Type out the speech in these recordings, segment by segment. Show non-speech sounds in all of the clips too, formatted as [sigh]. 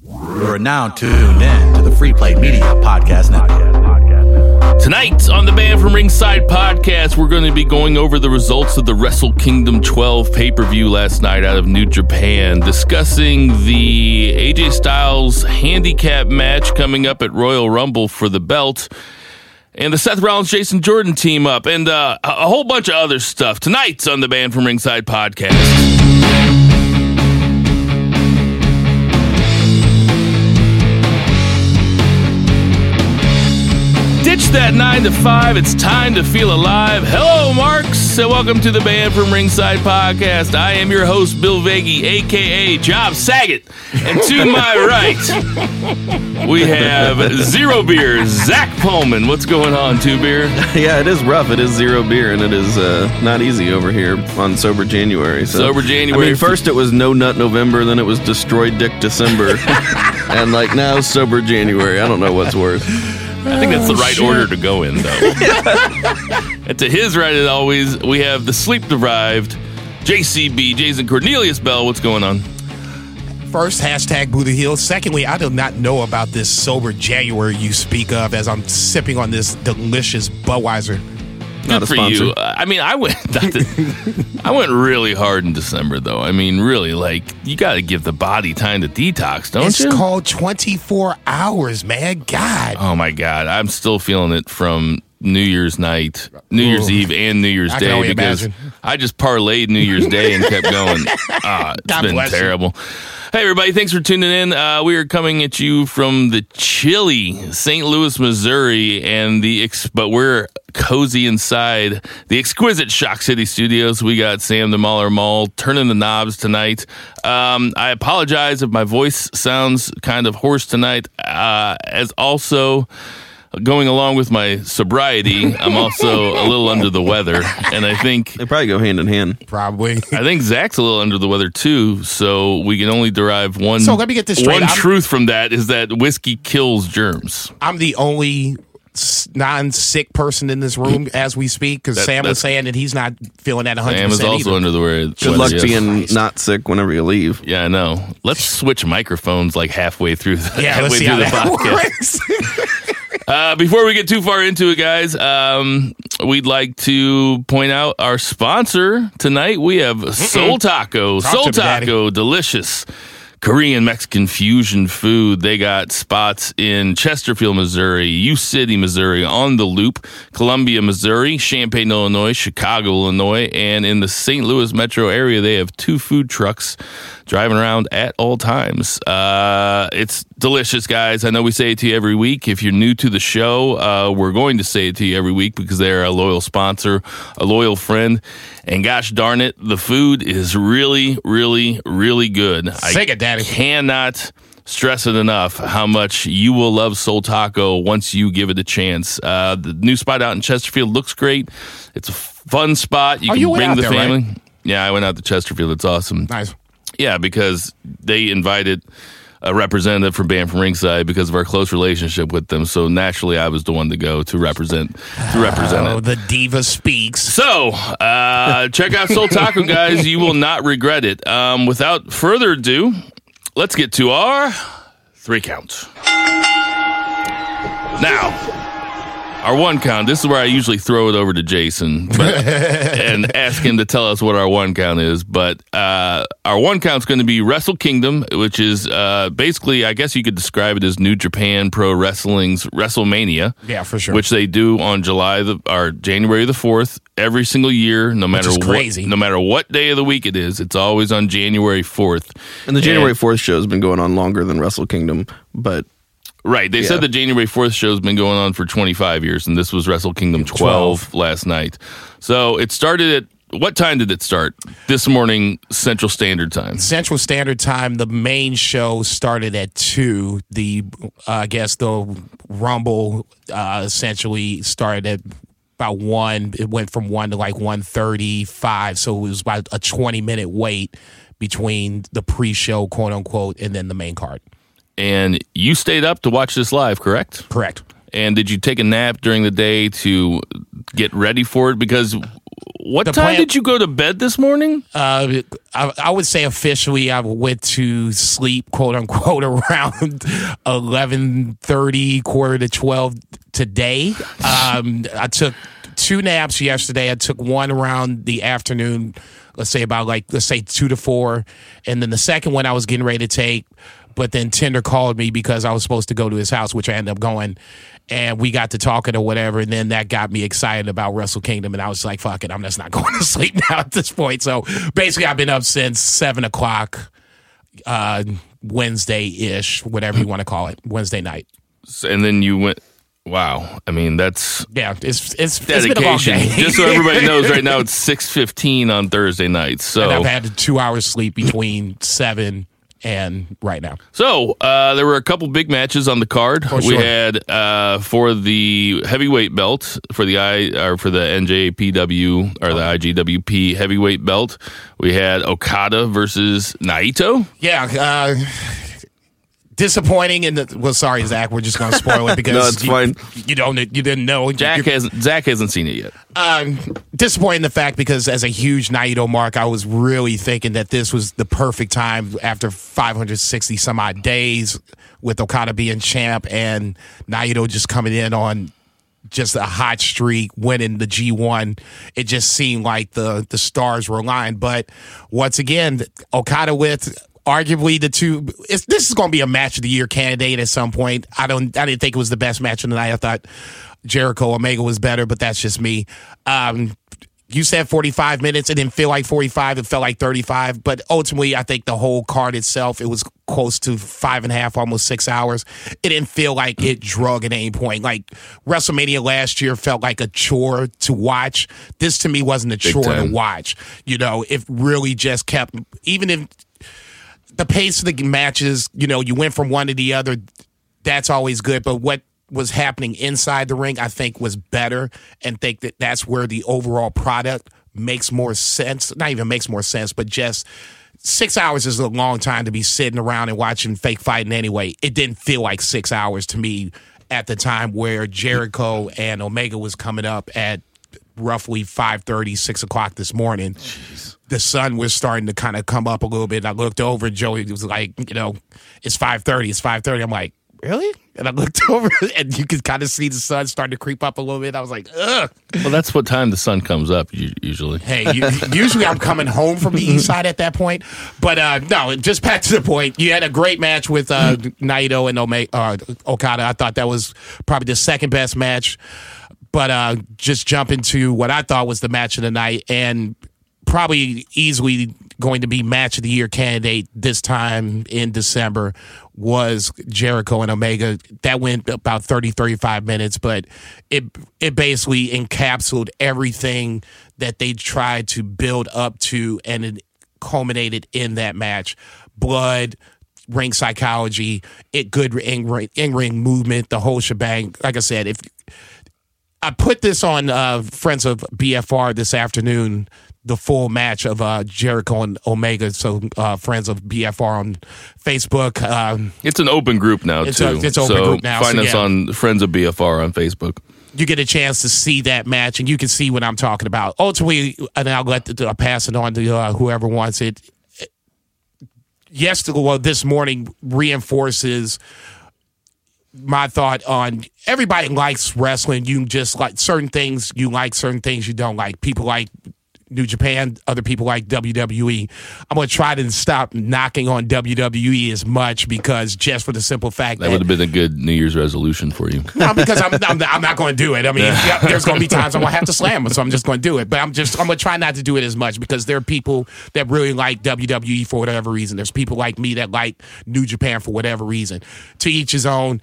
You're now tuned in to the Free Play Media Podcast Network. Tonight on the Banned from Ringside podcast, we're going to be going over the results of the Wrestle Kingdom 12 pay per view last night out of New Japan, discussing the AJ Styles handicap match coming up at Royal Rumble for the belt, and the Seth Rollins Jason Jordan team up, and uh, a whole bunch of other stuff tonight on the Banned from Ringside podcast. Ditch that 9 to 5. It's time to feel alive. Hello, Marks, and welcome to the Banned from Ringside podcast. I am your host, Bill Vagey, aka Job Saget. And to my [laughs] right, we have Zero Beer, Zach Pullman. What's going on, Two Beer? [laughs] yeah, it is rough. It is zero beer, and it is uh, not easy over here on sober January. So. Sober January. I mean, first it was no nut November, then it was destroy dick December, [laughs] and like now sober January. I don't know what's worse. I think that's the oh, right order to go in, though. [laughs] and to his right, as always, we have the sleep deprived JCB, Jason Cornelius Bell. What's going on? First, hashtag Boo the Hill. Secondly, I do not know about this sober January you speak of as I'm sipping on this delicious Budweiser. Good Not a for sponsor. you. I mean, I went. [laughs] not that- I went really hard in December, though. I mean, really, like you got to give the body time to detox, don't It's you? called 24 hours, man. God. oh my God, I'm still feeling it from New Year's night, New Year's Ooh. Eve, and New Year's I Day because imagine. I just parlayed New Year's Day and kept going. [laughs] Ah, it's God been bless you. terrible. Hey, everybody, thanks for tuning in. Uh, we are coming at you from the chilly St. Louis, Missouri, and the ex- but we're cozy inside the exquisite Shock City Studios. We got Sam the Mahler Mall turning the knobs tonight. Um, I apologize if my voice sounds kind of hoarse tonight, uh, as also going along with my sobriety, I'm also a little under the weather, and I think They probably go hand in hand. Probably. I think Zach's a little under the weather too, so we can only derive one. So let me get this straight. One I'm- truth from that is that whiskey kills germs. I'm the only non-sick person in this room as we speak because That- Sam was saying that he's not feeling that 100% Sam is also either. under the weather. Good luck yes. being not sick whenever you leave. Yeah, I know. Let's switch microphones like halfway through the yeah, [laughs] halfway let's see through how the that [laughs] podcast. [laughs] Uh, before we get too far into it, guys, um, we'd like to point out our sponsor tonight. We have Seoul Taco. Talk Seoul me, Taco, delicious Korean Mexican fusion food. They got spots in Chesterfield, Missouri, U City, Missouri, on the Loop, Columbia, Missouri, Champaign, Illinois, Chicago, Illinois, and in the St. Louis metro area, they have two food trucks driving around at all times. Uh, it's delicious, guys. I know we say it to you every week. If you're new to the show, uh, we're going to say it to you every week because they're a loyal sponsor, a loyal friend. And gosh darn it, the food is really, really, really good. Sing it, Daddy. Cannot stress it enough how much you will love Seoul Taco once you give it a chance. Uh, the new spot out in Chesterfield looks great. It's a fun spot. You Oh, can you bring the there, right? family. Yeah, I went out to Chesterfield. It's awesome. nice. Yeah, because they invited a representative from Banned from Ringside because of our close relationship with them. So naturally, I was the one to go to represent to represent Oh, it. the diva speaks. So, uh, check out Seoul Taco, guys. You will not regret it. Um, without further ado, let's get to our three count. Now, our one count. This is where I usually throw it over to Jason but, [laughs] and ask him to tell us what our one count is. But uh, our one count is going to be Wrestle Kingdom, which is uh, basically, I guess you could describe it as New Japan Pro Wrestling's WrestleMania Yeah, for sure. which they do on July the or January the fourth every single year, no matter is what, crazy. no matter what day of the week it is. It's always on January fourth. And the January 4th show has been going on longer than Wrestle Kingdom, but Right. They Yeah. said the January 4th show's been going on for 25 years, and this was Wrestle Kingdom 12, last night. So it started at what time did it start this morning, Central Standard Time? Central Standard Time, the main show started at two. The uh, I guess the Rumble uh, essentially started at about one. It went from one to like one thirty five, so it was about a twenty minute wait between the pre show, quote unquote, and then the main card. And you stayed up to watch this live, correct? Correct. And did you take a nap during the day to get ready for it? Because what The time plan- did you go to bed this morning? Uh, I, I would say officially, I went to sleep, quote unquote, [laughs] around eleven thirty, quarter to twelve today. Um, I took two naps yesterday. I took one around the afternoon, let's say about like let's say two to four, and then the second one I was getting ready to take. But then Tinder called me because I was supposed to go to his house, which I ended up going. And we got to talking or whatever. And then that got me excited about Wrestle Kingdom. And I was like, fuck it, I'm just not [laughs] going to sleep now at this point. So basically, I've been up since seven o'clock uh, Wednesday ish, whatever you want to call it, Wednesday night. And then you went. Wow, I mean that's Yeah, it's it's, it's been a long dedication. Just so everybody knows, right now [laughs] it's six fifteen on Thursday night. So and I've had two hours sleep between seven and right now. So uh, there were a couple big matches on the card. For we sure. had uh, for the heavyweight belt for the I or for the NJPW or the IWGP heavyweight belt. We had Okada versus Naito. Yeah, uh, disappointing. And well, sorry, Zach, we're just going to spoil it [laughs] because No, it's you, fine. You don't, you didn't know. Jack hasn't Zach hasn't seen it yet. Um, disappointing the fact because as a huge Naito mark, I was really thinking that this was the perfect time after 560 some odd days with Okada being champ and Naito just coming in on just a hot streak, winning the G1. It just seemed like the the stars were aligned. But once again, Okada with arguably the two. This is going to be a match of the year candidate at some point. I don't. I didn't think it was the best match of the night. I thought Jericho Omega was better, but that's just me. Um, you said 45 minutes. It didn't feel like 45. It felt like 35. But ultimately, I think the whole card itself, it was close to five and a half, almost six hours. It didn't feel like it drug at any point. Like WrestleMania last year felt like a chore to watch. This to me wasn't a chore time. to watch. You know, it really just kept, even if the pace of the matches, you know, you went from one to the other, that's always good. But what was happening inside the ring, I think, was better, and think that that's where the overall product makes more sense. Not even makes more sense, but just six hours is a long time to be sitting around and watching fake fighting anyway. It didn't feel like six hours to me at the time where Jericho and Omega was coming up at roughly 5.30 6 o'clock this morning the sun was starting to kind of come up a little bit. I looked over, Joey was like, you know, it's 5.30, it's 5.30. I'm like, really? And I looked [laughs] over and you could kind of see the sun starting to creep up a little bit. I was like, ugh. Well, that's what time the sun comes up usually. Hey, you, usually I'm coming home from the east side at that point. But uh, no, just back to the point. You had a great match with uh, Naito and Ome- uh, Okada. I thought that was probably the second best match. But uh, just jump into what I thought was the match of the night and probably easily going to be match of the year candidate this time in December was Jericho and Omega. That went about 30, 35 minutes, but it it basically encapsulated everything that they tried to build up to and it culminated in that match. Blood, ring psychology, it good in ring, in ring movement, the whole shebang. Like I said, if I put this on uh, Friends of BFR this afternoon, the full match of uh, Jericho and Omega. So, uh, Friends of BFR on Facebook. Um, It's an open group now It's too. a- it's open so group now, Find so us yeah. on Friends of BFR on Facebook. you get a chance to see that match, and you can see what I'm talking about. Ultimately, and I'll let the, I'll pass it on to uh, whoever wants it. Yesterday, well, this morning reinforces my thought on everybody likes wrestling. You just like certain things you like, certain things you don't like. People like New Japan, other people like WWE. I'm going to try to stop knocking on WWE as much because just for the simple fact That would have been a good New Year's resolution for you. no, because I'm, I'm, I'm not going to do it. I mean, [laughs] yeah, there's going to be times I'm going to have to slam them, so I'm just going to do it. But I'm just I'm going to try not to do it as much because there are people that really like WWE for whatever reason. There's people like me that like New Japan for whatever reason. To each his own.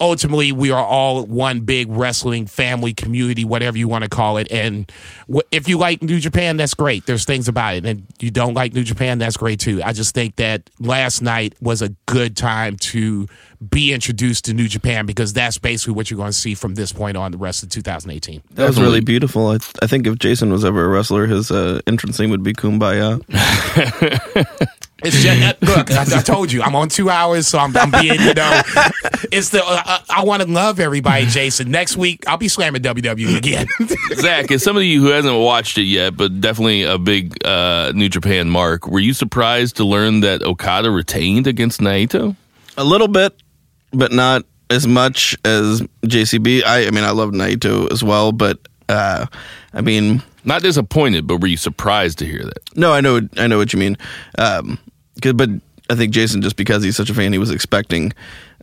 Ultimately we are all one big wrestling family community, whatever you want to call it. And wh- if you like New Japan, that's great. There's things about it, and you don't like New Japan, that's great too. I just think that last night was a good time to be introduced to New Japan because that's basically what you're going to see from this point on the rest of 2018. That was really beautiful. I, I think if Jason was ever a wrestler, his uh, entrance theme would be Kumbaya. [laughs] It's just, look, I, I told you, I'm on two hours, so I'm, I'm being, you know, [laughs] it's the, uh, I, I want to love everybody, Jason. Next week, I'll be slamming WWE again. [laughs] Zach, as somebody who hasn't watched it yet, but definitely a big uh, New Japan mark, were you surprised to learn that Okada retained against Naito? A little bit, but not as much as JCB. I, I mean, I love Naito as well, but uh, I mean, Not disappointed, but were you surprised to hear that? no, I know, I know what you mean. Um, 'cause- but I think Jason, just because he's such a fan, he was expecting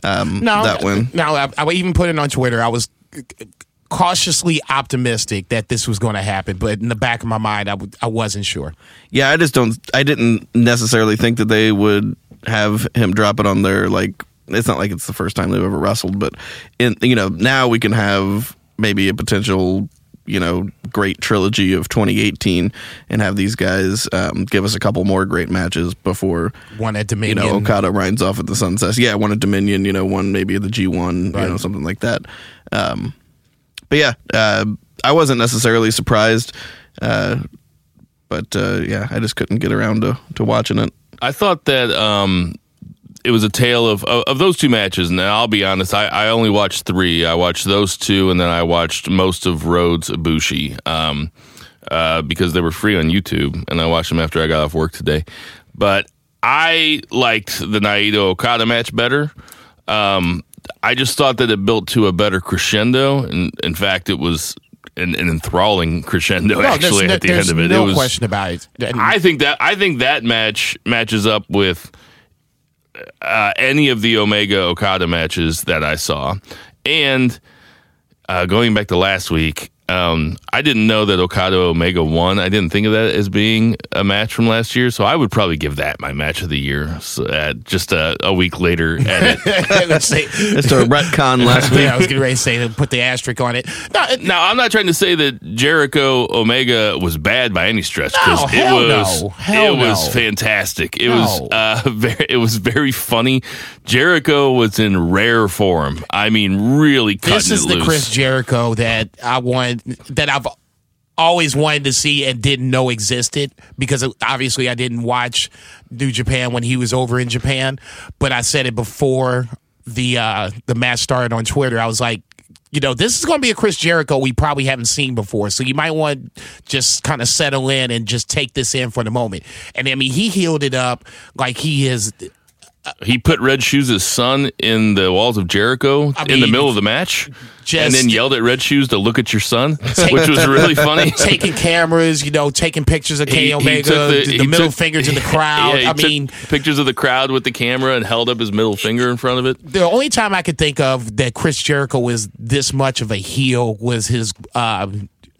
um, no, that win. No, I, I even put it on Twitter. I was cautiously optimistic that this was going to happen, but in the back of my mind, I w- I wasn't sure. Yeah, I just don't. I didn't necessarily think that they would have him drop it on their like. It's not like it's the first time they've ever wrestled, but in you know now we can have maybe a potential you know great trilogy of 2018 and have these guys um, give us a couple more great matches before One at Dominion. you Dominion. know Okada rides off at the sunset. Yeah, one at Dominion, you know, one maybe at the G1, Right. you know, something like that. Um, but yeah, uh, I wasn't necessarily surprised, uh, but uh, yeah, I just couldn't get around to to watching it. I thought that um, it was a tale of of of those two matches. And I'll be honest, I, I only watched three. I watched those two, and then I watched most of Rhodes Ibushi um, uh, because they were free on YouTube, and I watched them after I got off work today. But I liked the Naito Okada match better. Um, I just thought that it built to a better crescendo, and in fact, it was. An, an enthralling crescendo, No, actually, no- at the end of it. no it was, question about it. I think that I think that match matches up with uh, any of the Omega Okada matches that I saw, and uh, going back to last week, um, I didn't know that Okada Omega won. I didn't think of that as being a match from last year, so I would probably give that my match of the year. So, uh, just a, a week later, edit. Let's [laughs] say, [laughs] It's a retcon last week. yeah, I was getting ready to say to put the asterisk on it. No, it- Now, I'm not trying to say that Jericho Omega was bad by any stretch No, because it was no. Hell it was fantastic. It No. was uh, [laughs] very it was very funny. Jericho was in rare form. I mean, really cutting this is it the loose. Chris Jericho that I that I've always wanted to see and didn't know existed because obviously I didn't watch New Japan when he was over in Japan, but I said it before the uh the match started on Twitter. I was like you know, this is going to be a Chris Jericho we probably haven't seen before. So you might want just kind of settle in and just take this in for the moment. And I mean, he healed it up like he is he put Red Shoes' son in the walls of Jericho I in the middle of the match, and then yelled at Red Shoes to look at your son, which was really [laughs] funny. taking cameras, you know, taking pictures of He- Kenny he Omega, took the, he middle took- finger to the [laughs] crowd. Yeah, he I mean, pictures of the crowd with the camera and held up his middle finger in front of it. the only time I could think of that Chris Jericho was this much of a heel was his uh,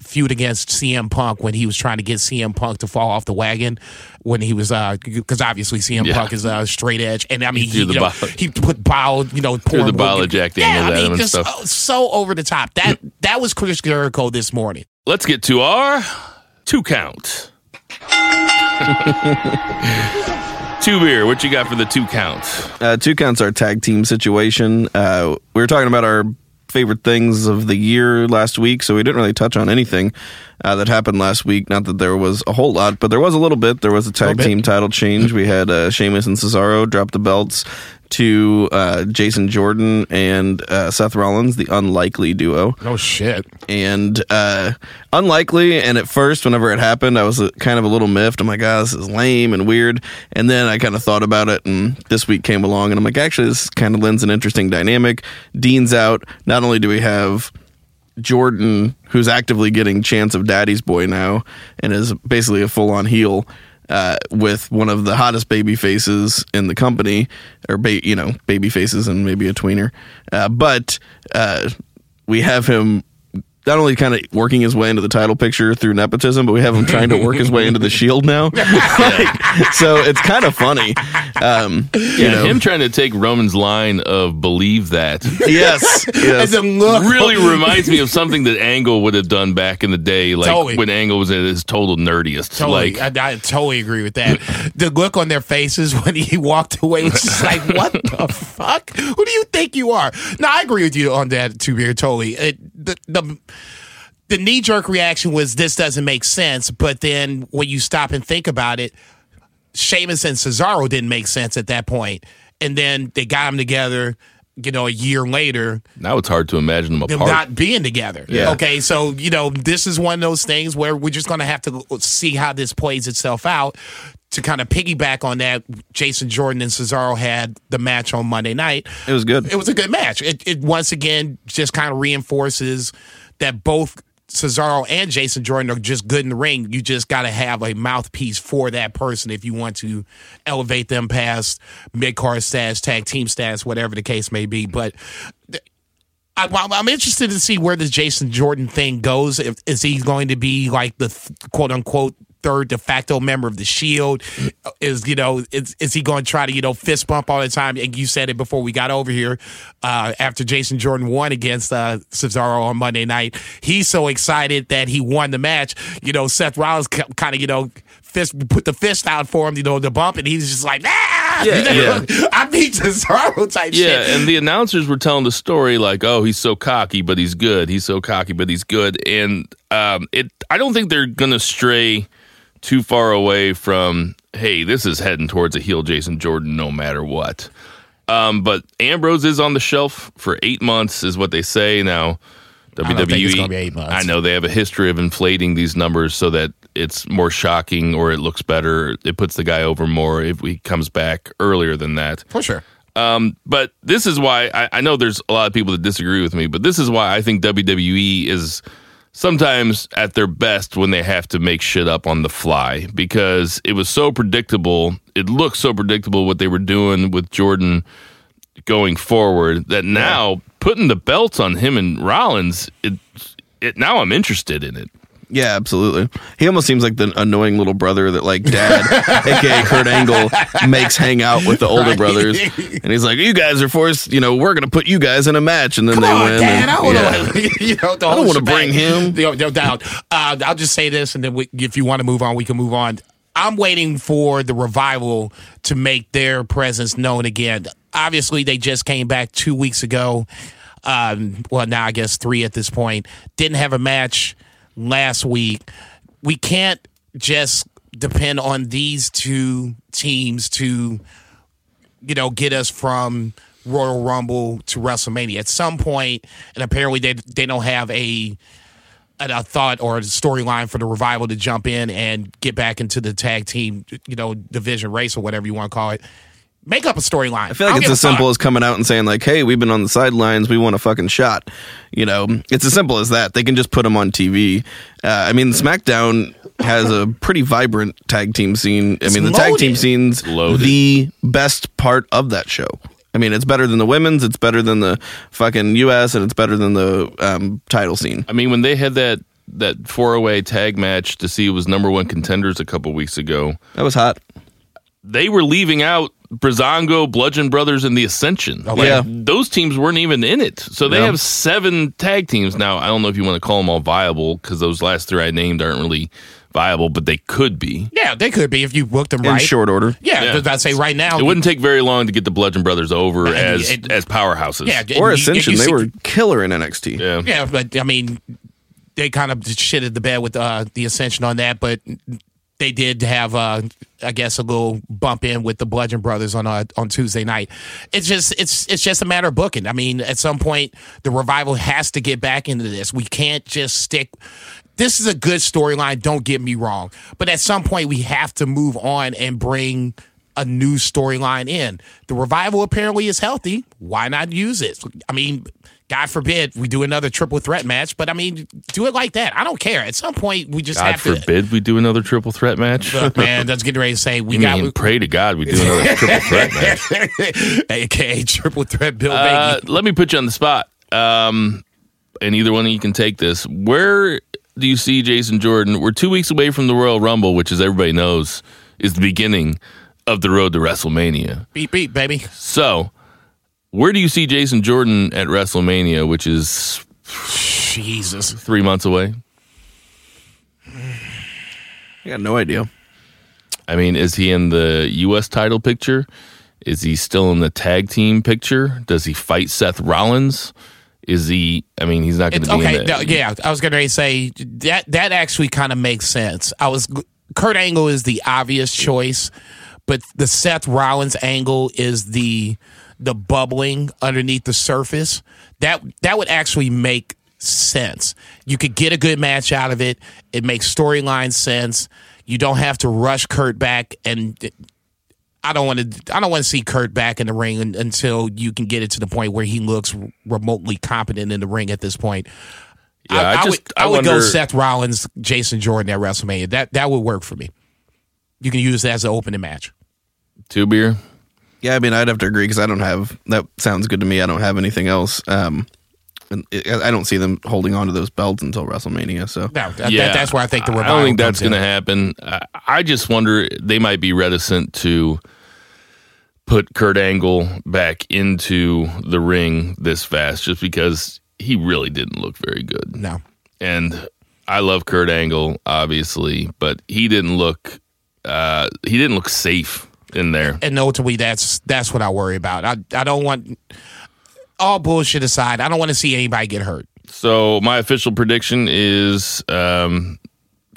feud against CM Punk when he was trying to get CM Punk to fall off the wagon when he was because obviously CM Yeah. Punk is uh, straight edge and I mean He he, the you know, he put bile you know Threw the pouring- bottle of Jack yeah, Daniels I mean and just stuff. uh, so over the top that that was Chris Jericho this morning. Let's get to our two count. [laughs] two beer. What you got for the two count? Uh, two counts our tag team situation. Uh, we were talking about our favorite things of the year last week, so we didn't really touch on anything uh, that happened last week. Not that there was a whole lot, but there was a little bit. There was a tag bit. team title change. We had uh, Sheamus and Cesaro drop the belts to uh, Jason Jordan and uh, Seth Rollins, the unlikely duo Oh shit. and uh, unlikely. And at first, whenever it happened, I was uh, kind of a little miffed. I'm like, ah, this is lame and weird. And then I kind of thought about it, and this week came along, and I'm like, actually, this kind of lends an interesting dynamic. Dean's out. Not only do we have Jordan, who's actively getting chance of Daddy's Boy now, and is basically a full on heel. Uh, with one of the hottest baby faces in the company, or ba- you know, baby faces and maybe a tweener, uh, but uh, we have him not only kind of working his way into the title picture through nepotism, but we have him trying to work his way into the Shield now. Like, [laughs] [laughs] so it's kind of funny. Um, you Yeah, know, him trying to take Roman's line of believe that [laughs] yes, And yes. really reminds me of something that Angle would have done back in the day, like Totally. when Angle was at his total nerdiest. Totally, Like, I, I totally agree with that. the look on their faces when he walked away was just like, "What the fuck? Who do you think you are?" No, I agree with you on that too. Here, totally. It, the the the knee jerk reaction was this doesn't make sense, but then when you stop and think about it, Sheamus and Cesaro didn't make sense at that point, and then they got them together. You know, a year later, now it's hard to imagine them them not being together. Yeah. Okay, so you know this is one of those things where we're just going to have to see how this plays itself out. To kind of piggyback on that, Jason Jordan and Cesaro had the match on Monday night. It was good. It was a good match. It, it once again just kind of reinforces that both Cesaro and Jason Jordan are just good in the ring. You just got to have a mouthpiece for that person if you want to elevate them past mid card status, tag team status, whatever the case may be. But I, I'm I'm interested to see where this Jason Jordan thing goes. If, is he going to be like the quote unquote third de facto member of the Shield? Is you know is, is he going to try to you know fist bump all the time? And you said it before we got over here. Uh, after Jason Jordan won against uh, Cesaro on Monday night, he's so excited that he won the match. You know, Seth Rollins kind of you know fist put the fist out for him. You know, the bump, and he's just like ah. Yeah, [laughs] yeah. [laughs] I beat Cesaro type Yeah, shit. and the announcers were telling the story like, "Oh, he's so cocky, but he's good. He's so cocky, but he's good." And um, it, I don't think they're gonna stray too far away from, "Hey, this is heading towards a heel Jason Jordan, no matter what." Um, but Ambrose is on the shelf for eight months, is what they say now. WWE, don't think it's be eight months. I know they have a history of inflating these numbers so that it's more shocking or it looks better. It puts the guy over more if he comes back earlier than that. for sure. Um, but this is why I, I know there's a lot of people that disagree with me, but this is why I think WWE is sometimes at their best when they have to make shit up on the fly because it was so predictable. It looked so predictable what they were doing with Jordan going forward that now putting the belt on him and Rollins, it, it now I'm interested in it. Yeah, absolutely. He almost seems like the annoying little brother that like dad, [laughs] aka Kurt Angle, makes hang out with the older Right. brothers, and he's like, "You guys are forced. You know, we're gonna put you guys in a match," and then Come they on, win. Dad. and- I want to. [laughs] You know, the I don't wanna bring him. No, no doubt. Uh, I'll just say this, and then we, if you want to move on, we can move on. I'm waiting for the revival to make their presence known again. Obviously, they just came back two weeks ago. Um, well, now I guess three at this point. Didn't have a match last week. We can't just depend on these two teams to you know, get us from Royal Rumble to WrestleMania. At some point, and apparently they they don't have a a, thought or a storyline for the revival to jump in and get back into the tag team, you know, division race or whatever you want to call it. Make up a storyline. I feel like it's as simple as coming out and saying like, "Hey, we've been on the sidelines. We want a fucking shot." You know, it's as simple as that. They can just put them on TV. Uh, I mean, SmackDown has a pretty vibrant tag team scene. I mean, the tag team scene's Loaded. the best part of that show. I mean, it's better than the women's. It's better than the fucking U.S. and it's better than the um, title scene. I mean, when they had that that four way tag match to see who was number one contenders a couple weeks ago, That was hot. They were leaving out Breezango, Bludgeon Brothers, and the Ascension. Like, Yeah. those teams weren't even in it. So they Yeah. have seven tag teams now. I don't know if you want to call them all viable because those last three I named aren't really viable, but they could be. Yeah, they could be if you booked them In right. short order. Yeah, Yeah. because I'd say right now It wouldn't take very long to get the Bludgeon Brothers over And as it- as powerhouses. Yeah, Or and you- Ascension. you they see- were killer in NXT. yeah. Yeah, but I mean, they kind of shitted the bed with uh, the Ascension on that, but they did have, uh, I guess, a little bump in with the Bludgeon Brothers on uh, on Tuesday night. It's just it's it's just a matter of booking. I mean, at some point, the revival has to get back into this. We can't just stick. This is a good storyline. Don't get me wrong, but at some point, we have to move on and bring a new storyline in. The revival apparently is healthy. Why not use it? I mean, God forbid we do another triple threat match, but I mean, do it like that. I don't care. At some point, we just God have to. forbid we do another triple threat match. Look, [laughs] man, that's getting ready to say we You got mean pray to God we do another triple [laughs] threat match. [laughs] aka triple threat Bill Uh, let me put you on the spot. Um, and either one of you can take this. Where do you see Jason Jordan? We're two weeks away from the Royal Rumble, which, as everybody knows, is the beginning of the road to WrestleMania. Beep beep, baby. So, where do you see Jason Jordan at WrestleMania, which is Jesus. three months away? I got no idea. I mean, is he in the U.S. title picture? Is he still in the tag team picture? Does he fight Seth Rollins? Is he? I mean, he's not going to be okay, no, yeah, I was going to say that that actually kind of makes sense. I was Kurt Angle is the obvious choice, but the Seth Rollins angle is the the bubbling underneath the surface. That that would actually make sense. You could get a good match out of it. It makes storyline sense. You don't have to rush Kurt back and I don't want to. I don't want to see Kurt back in the ring until you can get it to the point where he looks remotely competent in the ring. At this point, Yeah, I I, just- would. I I would go Seth Rollins, Jason Jordan at WrestleMania. That that would work for me. You can use that as an opening match. Two beer. Yeah, I mean, I'd have to agree because I don't have that. Sounds good to me. I don't have anything else. Um, and it, I don't see them holding on to those belts until WrestleMania. So No, that, yeah, that- that's where I think the I don't think that's going to happen. I, I just wonder they might be reticent to put Kurt Angle back into the ring this fast, just because he really didn't look very good. No, and I love Kurt Angle, obviously, but he didn't look uh, he didn't look safe in there. and ultimately, that's that's what I worry about. I I don't want all bullshit aside. I don't want to see anybody get hurt. So my official prediction is um,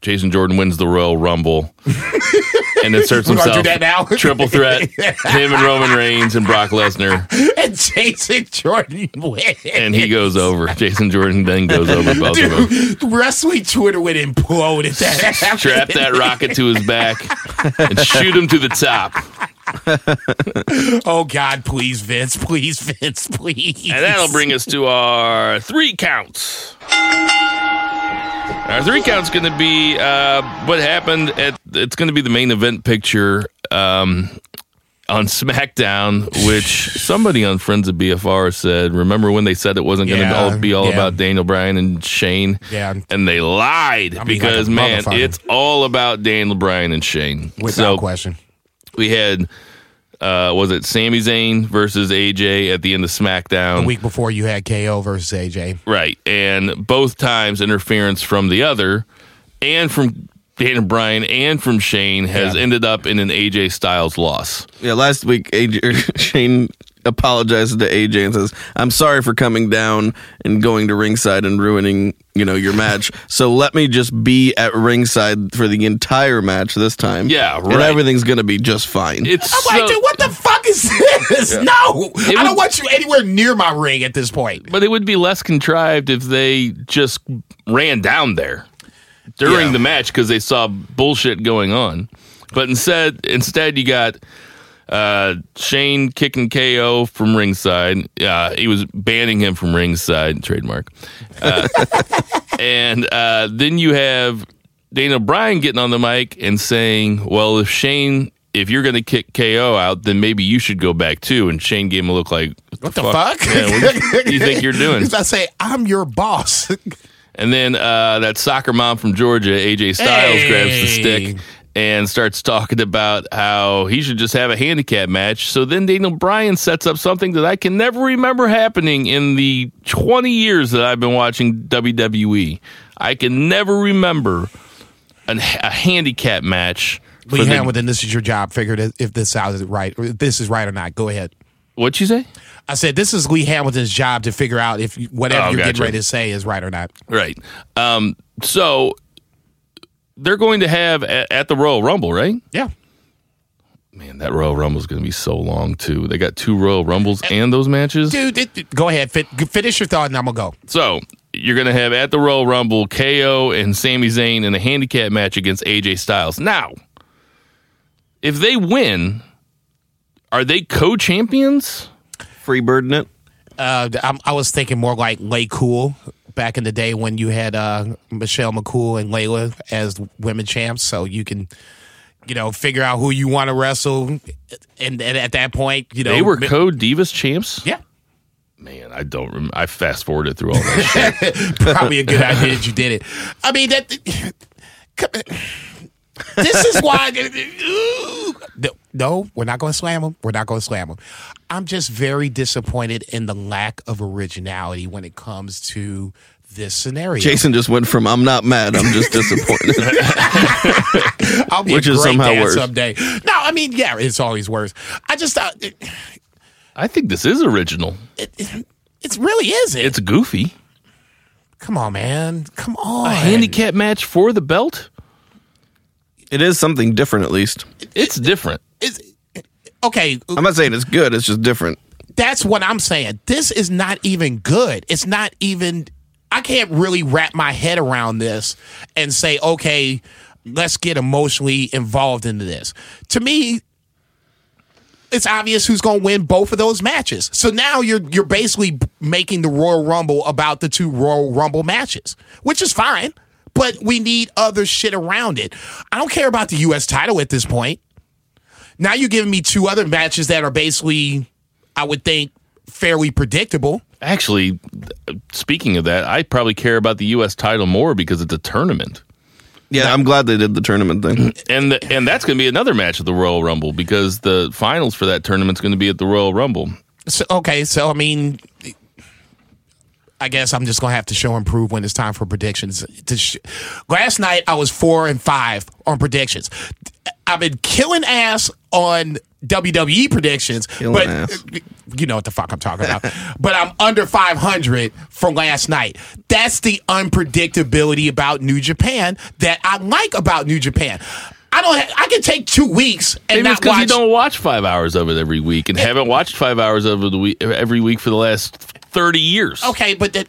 Jason Jordan wins the Royal Rumble [laughs] and inserts himself do that now? [laughs] triple threat [laughs] him and Roman Reigns and Brock Lesnar, and Jason Jordan wins. and he goes over. Jason Jordan then goes over both of them. Dude, wrestling Twitter would implode at that. happened. Strap that rocket to his back and shoot him to the top. [laughs] Oh God, please, Vince, please, Vince, please. And that'll bring us to our three counts. Our three count's going to be uh, what happened at. It's going to be the main event picture um, on SmackDown, which somebody on Friends of BFR said. Remember when they said it wasn't going to Yeah, be all yeah. about Daniel Bryan and Shane? Yeah. and they lied I mean, because like man, it's all about Daniel Bryan and Shane. Without so question. We had. Uh, was it Sami Zayn versus AJ at the end of SmackDown? A week before you had KO versus AJ. Right. And both times interference from the other and from Daniel Bryan and from Shane has Yeah. ended up in an AJ Styles loss. yeah, last week AJ [laughs] Shane apologizes to AJ and says, "I'm sorry for coming down and going to ringside and ruining you know your match. So let me just be at ringside for the entire match this time. Yeah, and everything's gonna be just fine. It's I'm like, dude, what the fuck is this? No, I would- don't want you anywhere near my ring at this point. but it would be less contrived if they just ran down there during Yeah. the match because they saw bullshit going on. But instead, instead you got uh, Shane kicking KO from ringside. Uh, he was banning him from ringside, trademark. Uh, [laughs] and uh, then you have Daniel Bryan getting on the mic and saying, "Well, if Shane." If you're going to kick KO out, then maybe you should go back too. And Shane gave him a look like, What the fuck? Yeah, what do you think you're doing? [laughs] I say, I'm your boss. [laughs] And then uh, that soccer mom from Georgia, AJ Styles, grabs the stick and starts talking about how he should just have a handicap match. So then Daniel Bryan sets up something that I can never remember happening in the 20 years that I've been watching WWE. I can never remember an, a handicap match. Lee the- Hamilton, this is your job. Figured it- if this sounds right, or if this is right or not. Go ahead. What'd you say? I said this is Lee Hamilton's job to figure out if whatever Oh, you're gotcha. getting ready to say is right or not. Right. Um, so they're going to have at, at the Royal Rumble, right? Yeah. Man, that Royal Rumble is going to be so long too. They got two Royal Rumbles and those matches. Dude, it, it- go ahead. Fit, finish your thought, and I'm gonna go. So you're going to have at the Royal Rumble KO and Sami Zayn in a handicap match against AJ Styles. Now, if they win, are they co-champions? Free birding it. Uh, I'm, I was thinking more like Lay Cool back in the day when you had uh, Michelle McCool and Layla as women champs, so you can. You know, figure out who you want to wrestle, and, and at that point, you know They were mi- co Divas champs. Yeah, Man, I don't. Rem- I fast forwarded through all that shit. [laughs] Probably a good idea that you did it. I mean that. [laughs] This is why. [laughs] No, we're not going to slam them. We're not going to slam them. I'm just very disappointed in the lack of originality when it comes to this scenario. Jason just went from I'm not mad, I'm just disappointed. [laughs] I'll be Which a is great somehow worse. someday. No, I mean, yeah, it's always worse. I just thought it, I think this is original. it, it really is. It. It's goofy. Come on, man. Come on. A handicap match for the belt. it is something different, at least. It's different. Okay, uh, I'm not saying it's good, it's just different. that's what I'm saying. This is not even good. It's not even. I can't really wrap my head around this and say, okay, let's get emotionally involved into this. To me, it's obvious who's going to win both of those matches. So now you're you're basically making the Royal Rumble about the two Royal Rumble matches, which is fine. But we need other shit around it. I don't care about the U.S. title at this point. Now you're giving me two other matches that are basically, I would think, fairly predictable. Actually, speaking of that, I probably care about the U.S. title more because it's a tournament, Yeah, I'm glad they did the tournament thing. [clears throat] and the, and that's going to be another match at the Royal Rumble because the finals for that tournament's going to be at the Royal Rumble. So, okay, so I mean, I guess I'm just gonna have to show and prove when it's time for predictions. Last night I was four and five on predictions. I've been killing ass on WWE predictions, Killing but ass. you know what the fuck I'm talking about. [laughs] but I'm under 500 from last night. That's the unpredictability about New Japan that I like about New Japan. I don't. Ha- I can take two weeks and Maybe not because watch. you don't watch five hours of it every week and haven't watched five hours of it every week for the last thirty years. Okay, but that,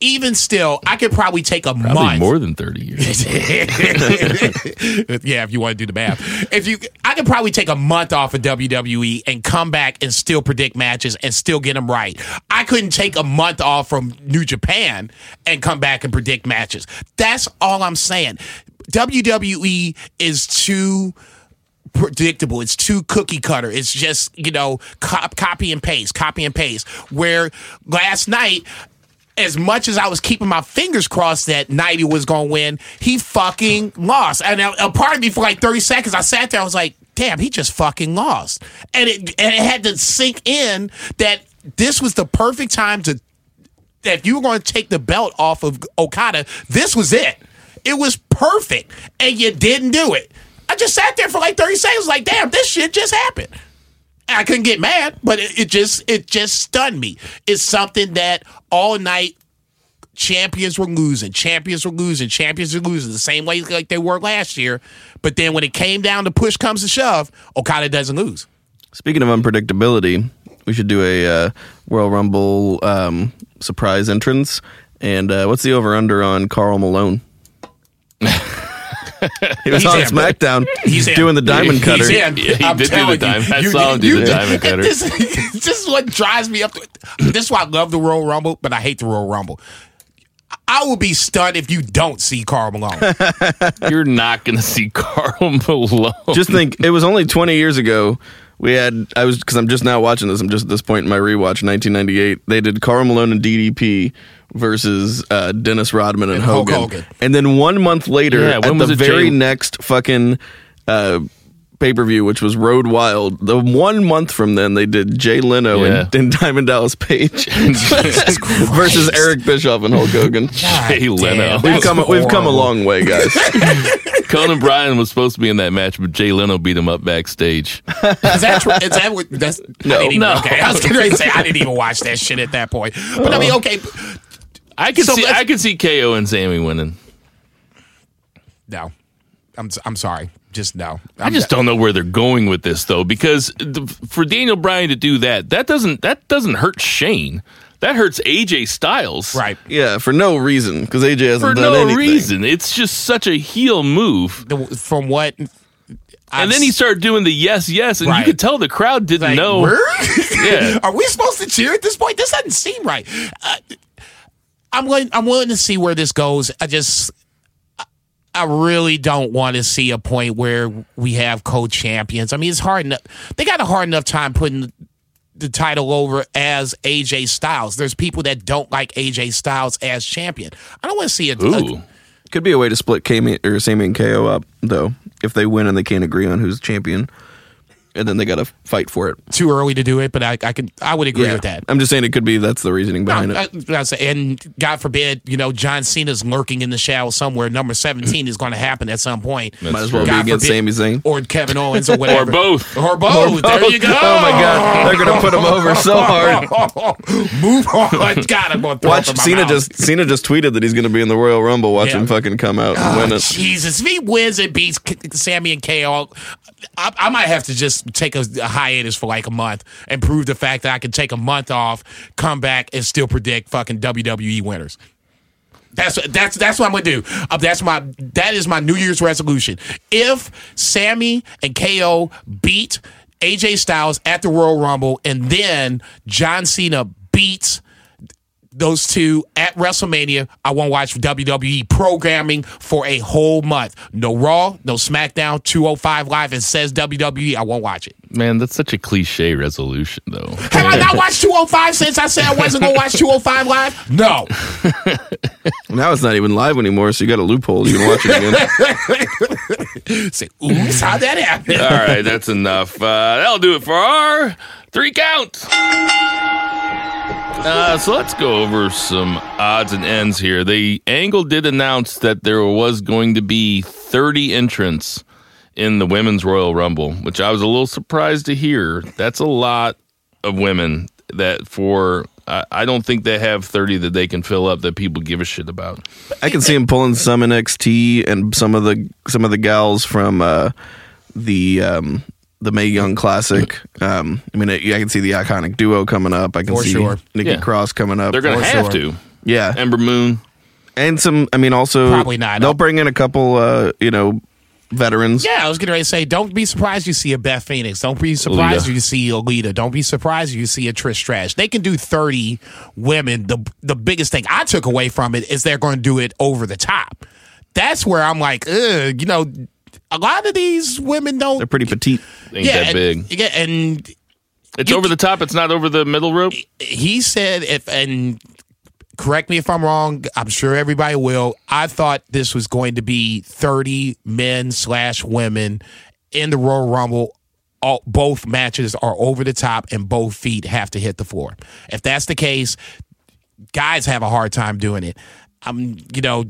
even still, I could probably take a Probably month. more than thirty years. [laughs] yeah, if you want to do the math, if you, I could probably take a month off of WWE and come back and still predict matches and still get them right. I couldn't take a month off from New Japan and come back and predict matches. That's all I'm saying. WWE is too predictable. It's too cookie cutter. It's just, you know, cop, copy and paste, copy and paste. Where last night, as much as I was keeping my fingers crossed that Naito was going to win, he fucking lost. And a, a part of me for like 30 seconds, I sat there, I was like, damn, he just fucking lost. And it, and it had to sink in that this was the perfect time to if you were going to take the belt off of Okada, this was it. It was perfect, and you didn't do it. I just sat there for like thirty seconds, like, damn, this shit just happened. I couldn't get mad, but it, it just it just stunned me. It's something that all night champions were losing, champions were losing, champions were losing the same way like they were last year. But then when it came down to push comes to shove, Okada doesn't lose. Speaking of unpredictability, we should do a uh, Royal Rumble um, surprise entrance. And uh, what's the over under on Karl Malone? [laughs] [laughs] he was He's on in. SmackDown He's doing the diamond He's cutter. in. Yeah, he I'm did do the telling diamond- you. I You- saw him do you- the diamond cutter. [laughs] This, this is what drives me up. To, this is why I love the Royal Rumble, but I hate the Royal Rumble. I will be stunned if you don't see Karl Malone. [laughs] You're not going to see Karl Malone. Just think, it was only 20 years ago. We had, I was, because I'm just now watching this, I'm just at this point in my rewatch, 1998. They did Karl Malone and DDP versus uh, Dennis Rodman and, And Hogan. Hogan. And then one month later, Yeah, at when the very Jay? next fucking uh, pay per view, which was Road Wild, the one month from then, they did Jay Leno Yeah. and, and Diamond Dallas Page [laughs] versus Eric Bischoff and Hulk Hogan. [laughs] Jay Leno. damn. We've That's come, we've come a long way, guys. [laughs] Conan O'Brien was supposed to be in that match, but Jay Leno beat him up backstage. Is that true? Is that what? That's No. I didn't even, No. Okay, I was going to say I didn't even watch that shit at that point. But I mean, okay, I can So see, I can see KO and Sami winning. no, I'm I'm sorry, just no. I just don't know where they're going with this though, because the, for Daniel Bryan to do that, that doesn't that doesn't hurt Shane. That hurts AJ Styles. right. yeah, for no reason, because AJ hasn't For done no anything. reason. It's just such a heel move. The, from what, And then he started doing the yes, yes, and Right. you could tell the crowd didn't like, know. [laughs] Yeah. [laughs] Are we supposed to cheer at this point? This doesn't seem right. Uh, I'm willing. I'm willing to see where this goes. I just. I really don't want to see a point where we have co-champions. I mean, it's hard enough. They got a hard enough time putting the title over as AJ Styles. There's people that don't like AJ Styles as champion. I don't want to see a, a Could be a way to split Kami, or Sami and KO up, though, if they win and they can't agree on who's champion. And then they got to fight for it. too early to do it, but I, I can I would agree with that. I'm just saying it could be that's the reasoning behind No, it. I- I and God forbid, you know, John Cena's lurking in the shadow somewhere. Number 17 is going to happen at some point. Might as well be God against Sami Zayn. Or Kevin Owens or [laughs] whatever. Or both. Or both. There you go. Oh my God. They're going to put him over so hard. [laughs] Move on. God, I'm going to throw Watch up in my Cena mouth. just Cena just tweeted that he's going to be in the Royal Rumble. Watch Yeah. him fucking come out and Oh, win ah, it. Jesus, if he wins and beats K- Sami and KO, I, I might have to just take a, a hiatus for like a month and prove the fact that I can take a month off, come back, and still predict fucking WWE winners. That's that's that's what I'm gonna do. Uh, that's my that is my New Year's resolution. If Sami and KO beat AJ Styles at the Royal Rumble, and then John Cena beats those two at WrestleMania, I won't watch WWE programming for a whole month. No Raw, no SmackDown, 205 Live, It says WWE, I won't watch it. Man, that's such a cliche resolution, though. Have I not [laughs] watched 205 since I said I wasn't going to watch 205 Live? No. [laughs] Now it's not even live anymore, so you got a loophole. You can watch it again. [laughs] Say, oops, how'd that happen? All right, that's enough. Uh, that'll do it for our three count. Uh, so let's go over some odds and ends here. The Angle did announce that there was going to be 30 entrants in the Women's Royal Rumble, which I was a little surprised to hear. That's a lot of women that for. I don't think they have 30 that they can fill up that people give a shit about. I can see him pulling some NXT and some of the some of the gals from uh, the um, the Mae Young Classic. Um, I mean, I, I can see the iconic duo coming up. I can For see sure. Nikki Yeah. Cross coming up. They're going to have sure. to. yeah, Ember Moon. and some. I mean, also Probably not. They'll bring in a couple. Uh, you know, veterans. Yeah, I was getting ready to say, don't be surprised you see a Beth Phoenix. Don't be surprised Alita. you see a Alita. Don't be surprised you see a Trish Stratus. They can do 30 women. The the biggest thing I took away from it is they're going to do it over the top. That's where I'm like, ugh, you know, a lot of these women don't. They're pretty petite. Ain't yeah, that and- big. Yeah, and It's you- over the top. It's not over the middle rope. he said if and correct me if I'm wrong. I'm sure everybody will. I thought this was going to be 30 men slash women in the Royal Rumble. All, both matches are over the top and both feet have to hit the floor. If that's the case, guys have a hard time doing it. I'm, you know,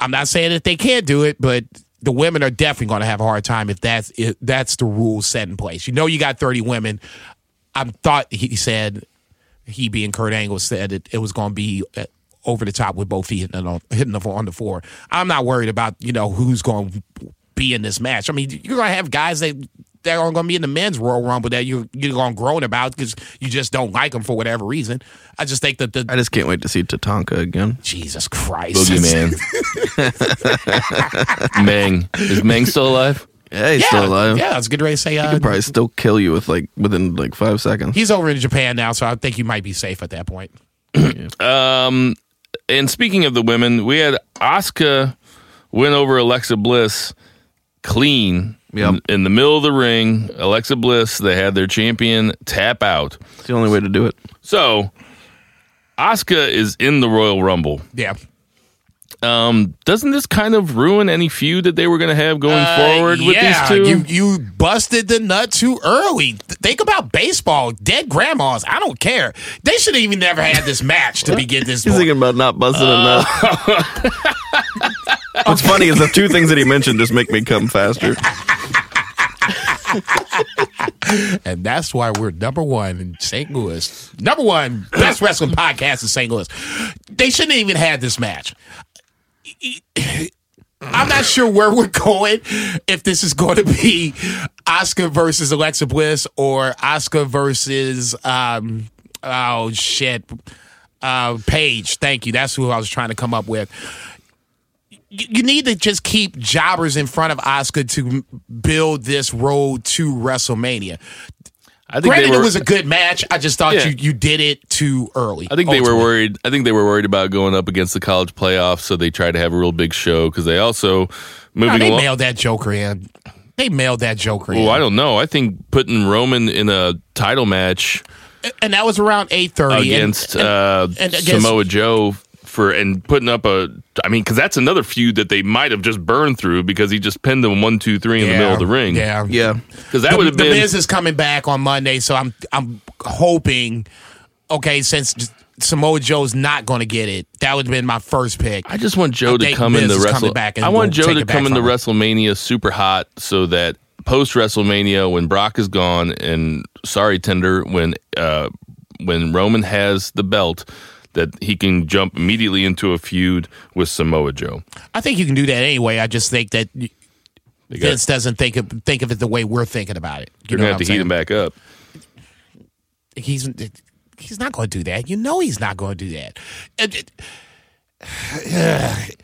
I'm not saying that they can't do it, but the women are definitely going to have a hard time if that's if that's the rule set in place. You know, you got 30 women. I thought he said he being Kurt Angle said it, it was going to be uh, over the top with both feet hitting, on, hitting the on the floor. I'm not worried about you know who's going to be in this match. I mean, you're going to have guys that that are going to be in the men's Royal Rumble that you you're going to groan about because you just don't like them for whatever reason. I just think that the I just can't wait to see Tatanka again. Jesus Christ, Boogeyman. [laughs] Meng. Is Meng still alive? Yeah, he's Yeah, still alive. yeah. I was getting ready to say He uh, could probably still kill you with like within like five seconds. he's over in Japan now, so I think you might be safe at that point. Um, and speaking of the women, we had Asuka win over Alexa Bliss clean Yep. in, in the middle of the ring. Alexa Bliss, they had their champion tap out. It's the only way to do it. So Asuka is in the Royal Rumble. Yeah. Um, doesn't this kind of ruin any feud that they were going to have going Uh, forward with these two? You you busted the nut too early. Think about baseball. Dead grandmas. I don't care. They should have even never had this match to begin this. [laughs] He's point. thinking about not busting a nut. [laughs] What's funny is the two things that he mentioned just make me come faster. and that's why we're number one in St. Louis. Number one best wrestling podcast in St. Louis. They shouldn't have even had this match. I'm not sure where we're going. If this is going to be Asuka versus Alexa Bliss or Asuka versus um oh shit uh Paige. Thank you. That's who I was trying to come up with. You need to just keep jobbers in front of Asuka to build this road to WrestleMania. I think Granted, were, it was a good match. I just thought Yeah. you, you did it too early. I think they were worried. I think they were worried about going up against the college playoffs, so they tried to have a real big show because they also No, moving they along. mailed that Joker in. They mailed that Joker in. I don't know. I think putting Roman in a title match. and that was around eight thirty against and, uh, and against- Samoa Joe for and putting up a. I mean, because that's another feud that they might have just burned through because he just pinned them one, two, three in the middle of the ring. Yeah, Yeah. because that the, would have the been. Miz is coming back on Monday, so I'm I'm hoping. Okay, since Samoa Joe's not going to get it, that would have been my first pick. I just want Joe to come Miz into is coming Wrestle. back and I want we'll Joe to come into from him. WrestleMania super hot so that post WrestleMania when Brock is gone and sorry Tender when uh, when Roman has the belt that he can jump immediately into a feud with Samoa Joe. I think you can do that anyway. I just think that Vince doesn't think of think of it the way we're thinking about it. You You're gonna have to I'm heat him back up. He's he's not going to do that. You know he's not going to do that. And it- [sighs]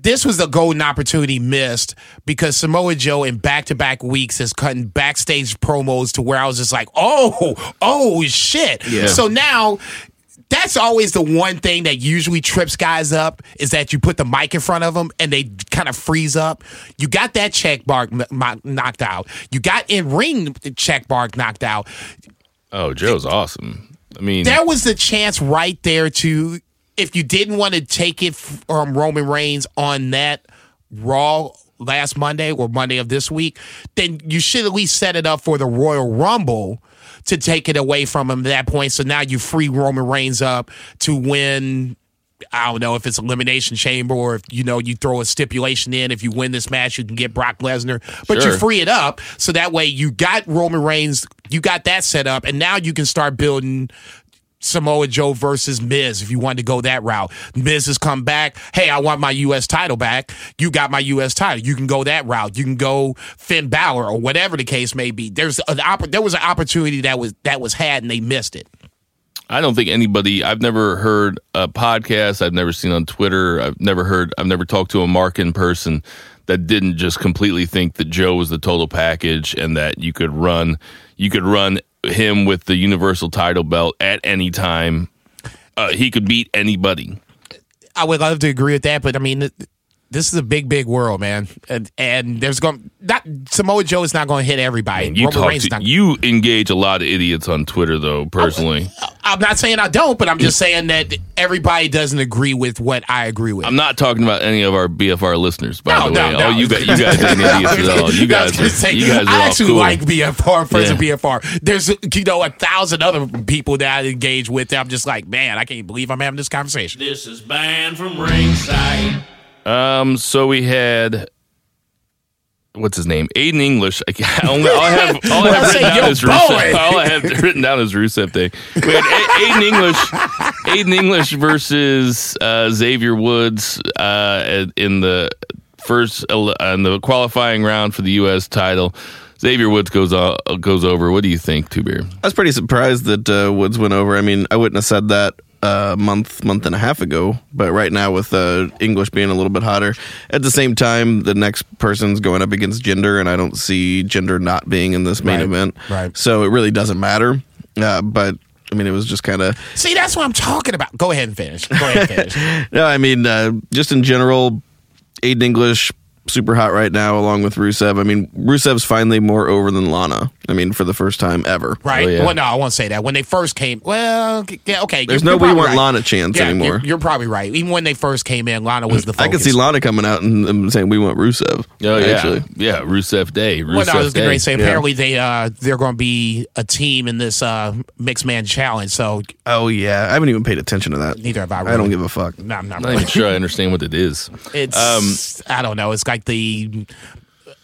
this was the golden opportunity missed because Samoa Joe in back to back weeks is cutting backstage promos to where I was just like, oh, oh shit. Yeah. So now that's always the one thing that usually trips guys up is that you put the mic in front of them and they kind of freeze up. You got that check mark knocked out. You got in ring check mark knocked out. Oh, Joe's awesome. I mean, There was the chance right there to, if you didn't want to take it from um, Roman Reigns on that Raw last Monday or Monday of this week, then you should at least set it up for the Royal Rumble to take it away from him at that point. So now you free Roman Reigns up to win. I don't know if it's elimination chamber or if you know you throw a stipulation in. If you win this match, you can get Brock Lesnar, but Sure. you free it up so that way you got Roman Reigns, you got that set up, and now you can start building Samoa Joe versus Miz if you want to go that route. Miz has come back. Hey, I want my U.S. title back. You got my U.S. title. You can go that route. You can go Finn Balor or whatever the case may be. There's an opp- there was an opportunity that was that was had and they missed it. I don't think anybody. I've never heard a podcast. I've never seen on Twitter. I've never heard. I've never talked to a Mark in person that didn't just completely think that Joe was the total package and that you could run. You could run him with the Universal title belt at any time. Uh, he could beat anybody. I would love to agree with that, but I mean, this is a big, big world, man, and, and there's going not Samoa Joe is not going to hit everybody. You talk to, not- you engage a lot of idiots on Twitter, though. Personally, oh, I'm not saying I don't, but I'm just saying that everybody doesn't agree with what I agree with. I'm not talking about any of our BFR listeners. By No, the way, no. oh, you guys, you guys ain't [laughs] idiots at all. You guys, are, say, you guys are I actually cool. like BFR, friends of Yeah. BFR. There's you know a thousand other people that I engage with. That I'm just like, man, I can't believe I'm having this conversation. This is banned from ringside. Um, so we had what's his name? Aiden English. I only, [laughs] all I have, all I [laughs] I have written down yo, is. Rusev. [laughs] All I have written down is Rusev Day. We had A- Aiden English, Aiden English versus uh, Xavier Woods uh, in the first ele- in the qualifying round for the U.S. title. Xavier Woods goes uh, goes over. What do you think, Two Beer? I was pretty surprised that uh, Woods went over. I mean, I wouldn't have said that a month, month and a half ago, but right now with uh, English being a little bit hotter, at the same time, the next person's going up against Jinder, and I don't see Jinder not being in this main Right, event. right. So it really doesn't matter. Uh, but I mean, it was just kind of See, that's what I'm talking about. Go ahead and finish. Go ahead and finish. [laughs] no. I mean, uh, just in general, Aiden English super hot right now, along with Rusev. I mean, Rusev's finally more over than Lana. I mean, for the first time ever. Right? Oh, yeah. Well, no, I won't say that. When they first came, well, yeah, okay. There's you're- no you're we want right. Lana chance Yeah, anymore. You're, you're probably right. Even when they first came in, Lana was the focus. I could see Lana coming out and, and saying we want Rusev. Oh yeah, actually. yeah, Rusev Day. Rusev Well, no, I was going to say Yeah. apparently they uh they're going to be a team in this uh mixed man challenge. So Oh yeah, I haven't even paid attention to that. Neither have I I don't give a fuck. no, I'm not not really. even sure I understand what it is. [laughs] It's I don't know. It's like the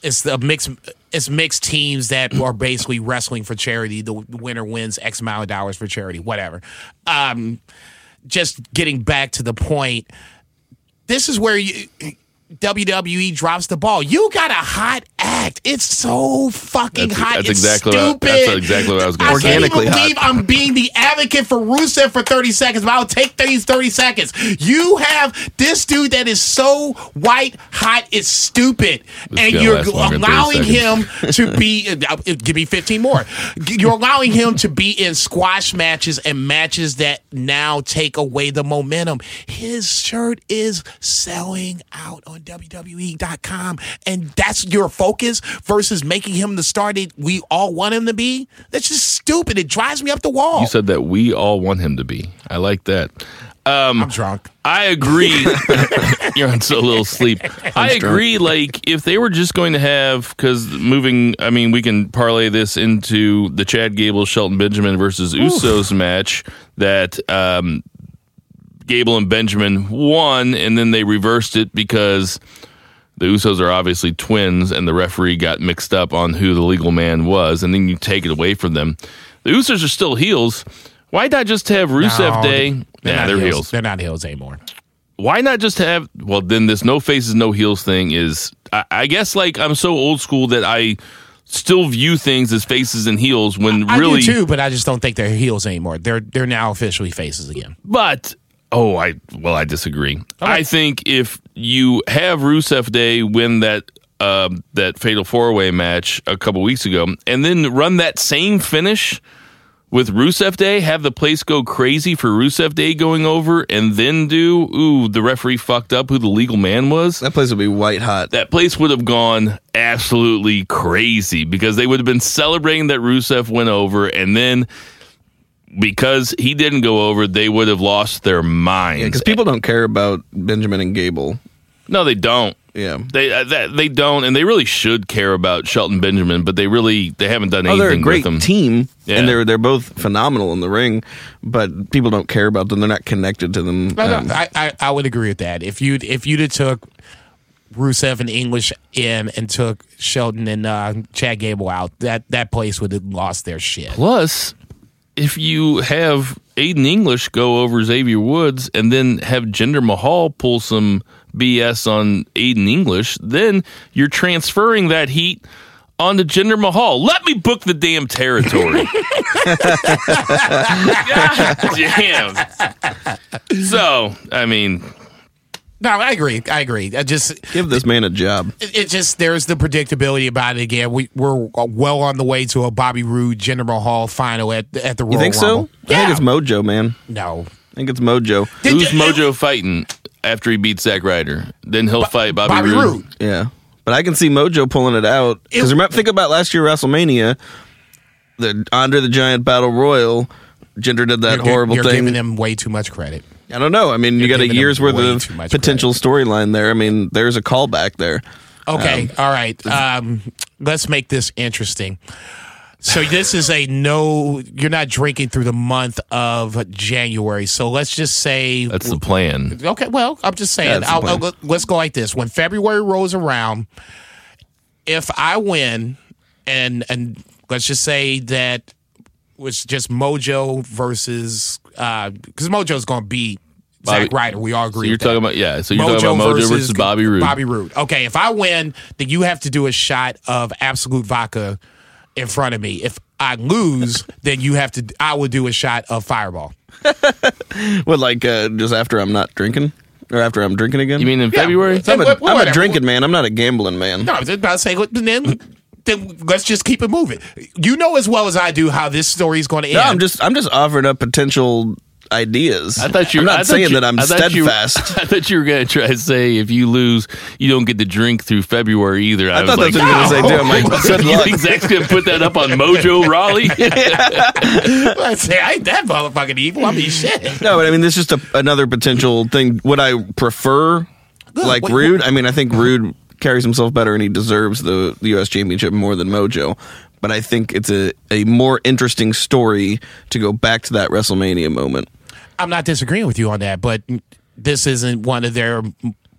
it's the mixed it's mixed teams that are basically wrestling for charity. The winner wins X amount of dollars for charity. Whatever. Um, just getting back to the point. This is where you. WWE drops the ball. You got a hot act. It's so fucking That's- hot. that's it's exactly what- stupid. that's exactly what I was gonna I say. can't Organically hot. believe I'm being the advocate for Rusev for 30 seconds, but I'll take these 30 seconds. You have this dude that is so white hot, it's stupid. This and you're last longer than 30 allowing him to [laughs] be, uh, give me 15 more. You're allowing him to be in squash matches and matches that now take away the momentum. His shirt is selling out on WWE.com and that's your focus versus making him the star that we all want him to be, that's just stupid. It drives me up the wall. You said that we all want him to be. I like that. Um, I'm drunk. I agree. [laughs] [laughs] You're on so little sleep. I agree. Like, if they were just going to have, because moving, I mean, we can parlay this into the Chad Gable, Shelton Benjamin versus Usos match that um, Gable and Benjamin won, and then they reversed it because the Usos are obviously twins, and the referee got mixed up on who the legal man was, and then you take it away from them. The Usos are still heels. Why not just have Rusev No, Day? They're not they're heels. heels. They're not heels anymore. Why not just have? Well, then this no faces, no heels thing is. I, I guess like I'm so old school that I still view things as faces and heels when I really. do too, but I just don't think they're heels anymore. They're they're now officially faces again. But oh, I well, I disagree. I think if you have Rusev Day win that um, that fatal four way match a couple weeks ago, and then run that same finish with Rusev Day, have the place go crazy for Rusev Day going over, and then do ooh the referee fucked up who the legal man was. That place would be white hot. That place would have gone absolutely crazy because they would have been celebrating that Rusev went over, and then because he didn't go over, they would have lost their minds. Because people don't care about Benjamin and Gable. no, they don't. Yeah. They uh, that, they don't, and they really should care about Shelton Benjamin, but they really they haven't done Oh, anything they're a great with him. team, Yeah. and they're they're both phenomenal in the ring, but people don't care about them. They're not connected to them. No, no, Um, I, I I would agree with that. If you if you'd have took Rusev and English in and took Shelton and uh, Chad Gable out, that that place would have lost their shit. Plus, if you have Aiden English go over Xavier Woods and then have Jinder Mahal pull some BS on Aiden English, then you're transferring that heat onto Jinder Mahal. Let me book the damn territory. [laughs] [laughs] Damn. So, I mean, No, I agree. I agree. I just give this man a job. it, it just there's the predictability about it again. We we're well on the way to a Bobby Roode Jinder Mahal final at at the Royal You think so? Rumble. I think it's Mojo, man. No. I think it's Mojo. who's Mojo fighting after he beats Zack Ryder? Then he'll fight Bobby, Bobby Roode. Roode. Yeah, but I can see Mojo pulling it out because remember, think about last year WrestleMania, the Andre the Giant Battle Royal. Jinder did that You're- horrible you're thing. giving them way too much credit. I don't know. I mean, you You're got a giving them year's worth way of much potential storyline there. I mean, there's a callback there. Okay, all right. Um, let's make this interesting. So this is a no. You're not drinking through the month of January. So let's just say That's the plan. Okay, well, I'm just saying. Yeah, that's the I'll. I'll- let's go like this. When February rolls around, if I win, and and let's just say that was just Mojo versus because Mojo's going to beat Zack Bobby- Ryder. We all agree. So you're with that. talking about yeah. So you're talking about Mojo versus, Bobby Roode. Bobby Roode. Okay, if I win, then you have to do a shot of Absolut vodka in front of me. If I lose, [laughs] then you have to. I will do a shot of Fireball. [laughs] What, like uh, just after I'm not drinking, or after I'm drinking again? You mean in Yeah. February? So- I'm a, Wh- I'm a drinking man. I'm not a gambling man. No, I was about to say, then, then let's just keep it moving. You know as well as I do how this story is going to end. No, I'm just I'm just offering up potential ideas. I thought you. I'm not saying you- that I'm I thought you- steadfast. [laughs] I thought you were going to try to say if you lose, you don't get to drink through February either. I, I was thought like, that's what you were going to say too. I'm like, good [laughs] you think Zach's going to put that up on Mojo [laughs] Rawley? I say I ain't that motherfucking evil. I mean, shit. No, but I mean, this is just a, another potential thing. Would I prefer like Wait, Roode? I mean, I think Roode carries himself better and he deserves the, the U.S. Championship more than Mojo. But I think it's a, a more interesting story to go back to that WrestleMania moment. I'm not disagreeing with you on that, but this isn't one of their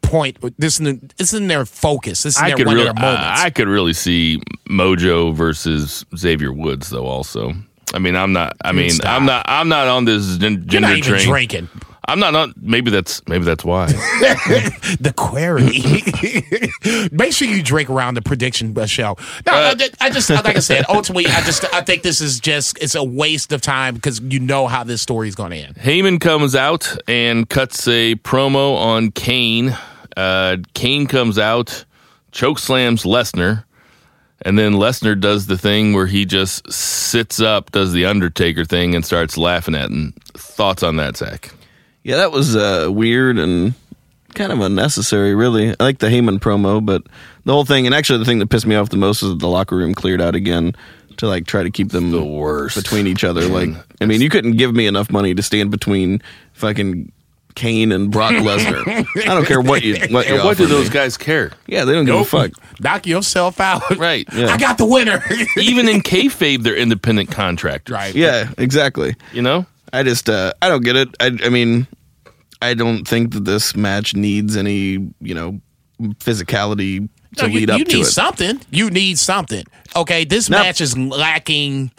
point. This isn't, this isn't their focus. This is I their could one really, of their moments. I could really see Mojo versus Xavier Woods though. Also, I mean, I'm not. I mean, stop. I'm not. I'm not on this gen- You're not Jinder even train. drinking. I'm not on. Maybe that's maybe that's why. [laughs] the query. [laughs] Make sure you drink around the prediction uh, show. No, Uh, I, I just like I said. Ultimately, I just I think this is just it's a waste of time because you know how this story is going to end. Heyman comes out and cuts a promo on Kane. Uh, Kane comes out, choke slams Lesnar, and then Lesnar does the thing where he just sits up, does the Undertaker thing, and starts laughing at him. Thoughts on that, Zach? Yeah, that was uh, weird and kind of unnecessary, really. I like the Heyman promo, but the whole thing, and actually the thing that pissed me off the most was that the locker room cleared out again to like try to keep them The worst. between each other. Like, I mean, you couldn't give me enough money to stand between fucking Kane and Brock [laughs] Lesnar. I don't care what you what you what do offer those me. guys care? Yeah, they don't give a fuck. Knock yourself out. Right. Yeah. I got the winner. Even in [laughs] kayfabe, they're independent contractors. right. Yeah, exactly. You know? I just uh, I don't get it. I, I mean, I don't think that this match needs any you know physicality to No, you, lead up to you to need it. something. You need something. Okay, this match is lacking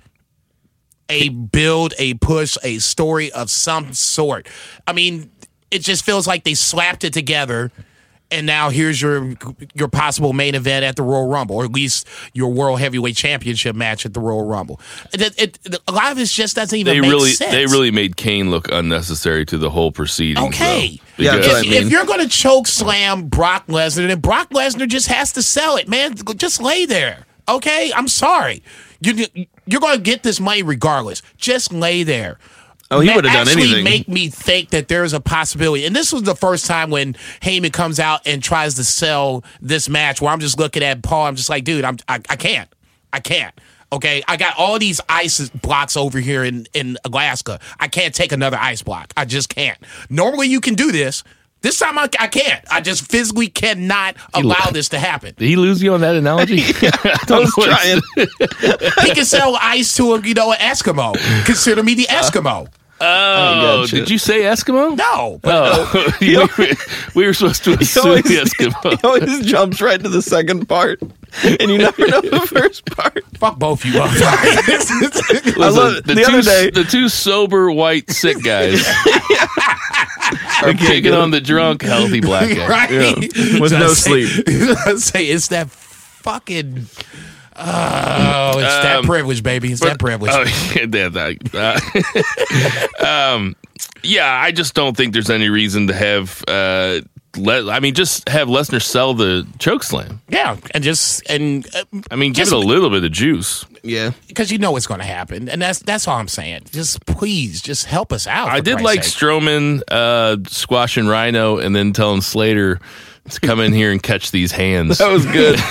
a build, a push, a story of some sort. I mean, it just feels like they slapped it together. And now here's your your possible main event at the Royal Rumble, or at least your World Heavyweight Championship match at the Royal Rumble. It, it, a lot of it just doesn't even They make really sense. they really made Kane look unnecessary to the whole proceeding. Okay. Yeah, that's if, what I mean. if you're going to choke slam Brock Lesnar, then Brock Lesnar just has to sell it, man. Just lay there. Okay? I'm sorry. You, you're going to get this money regardless. Just lay there. Oh, he would've done actually anything. make me think that there's a possibility. And this was the first time when Heyman comes out and tries to sell this match where I'm just looking at Paul. I'm just like, dude, I'm, I, I can't. I can't. Okay, I got all these ice blocks over here in, in Alaska. I can't take another ice block. I just can't. Normally, you can do this. This time, I, I can't. I just physically cannot allow this to happen. Did he lose you on that analogy? [laughs] [laughs] I was trying. [laughs] He can sell ice to a you know an Eskimo. Consider me the Eskimo. Oh, gotcha. did you say Eskimo? No, but Oh, we, were, we were supposed to assume always- Eskimo. He always jumps right to the second part, and you never know the first part. fuck both you. up. Listen, love it. the, The two, other day- the two sober white sick guys [laughs] are picking on the drunk healthy black guy. [laughs] right? With So no say- sleep. [laughs] I say it's that fucking. Oh, it's that Um, privilege, baby. It's that privilege. Oh, yeah, that, uh, um, yeah, I just don't think there's any reason to have. Uh, let, I mean, just have Lesnar sell the choke slam. yeah, and just and uh, I mean, give Just- it a little bit of juice. Yeah, because you know what's going to happen, and that's that's all I'm saying. Just please, just help us out. I did Christ's like sake. Strowman uh, squashing Rhino and then telling Slater to come in here and catch these hands. that was good. [laughs]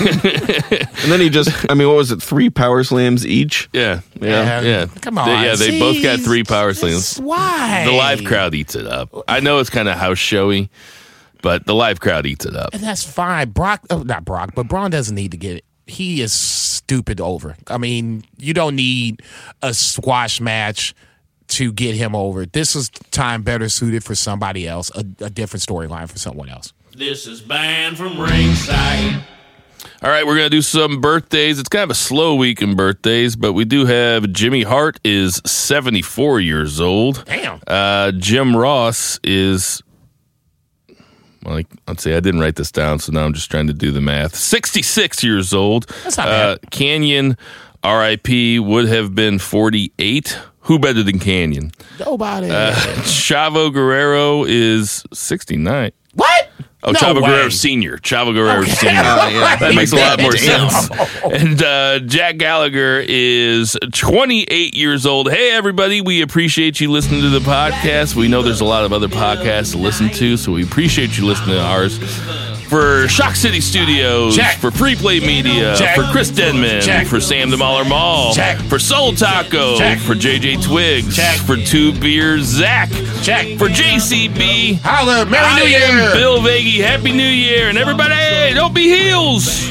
and then he just—I mean, what was it? Three power slams each. yeah, Yeah. yeah. Come on, They- yeah, they see, both got three power slams. Why The live crowd eats it up. I know it's kind of house showy, but the live crowd eats it up. And that's fine. Brock, oh, not Brock, but Braun doesn't need to get it. He is stupid over. I mean, you don't need a squash match to get him over. This is time better suited for somebody else, a, a different storyline for someone else. This is banned from ringside. All right, we're gonna do some birthdays. It's kind of a slow week in birthdays, but we do have Jimmy Hart is seventy four years old. Damn. Uh, Jim Ross is. Like, let's see, I didn't write this down, so now I'm just trying to do the math. 66 years old. That's not uh, Kanyon, RIP, would have been 48. Who better than Kanyon? Nobody. Uh, [laughs] Chavo Guerrero is 69. Oh, No Chavo way. Guerrero Senior. Chavo Guerrero Senior. Oh, yeah. That makes a lot more sense. And uh, Jack Gallagher is 28 years old. Hey, everybody, we appreciate you listening to the podcast. We know there's a lot of other podcasts to listen to, so we appreciate you listening to ours. For Shock City Studios, Jack. for Free Play Media, Jack. for Chris Denman, Jack. for Sam the Mauler Mall, for Seoul Taco, for JJ Twigs, for Two Beers Zach, for JCB, Holla, Merry I New Year. Bill Vagey. Happy New Year. And everybody, don't be heels.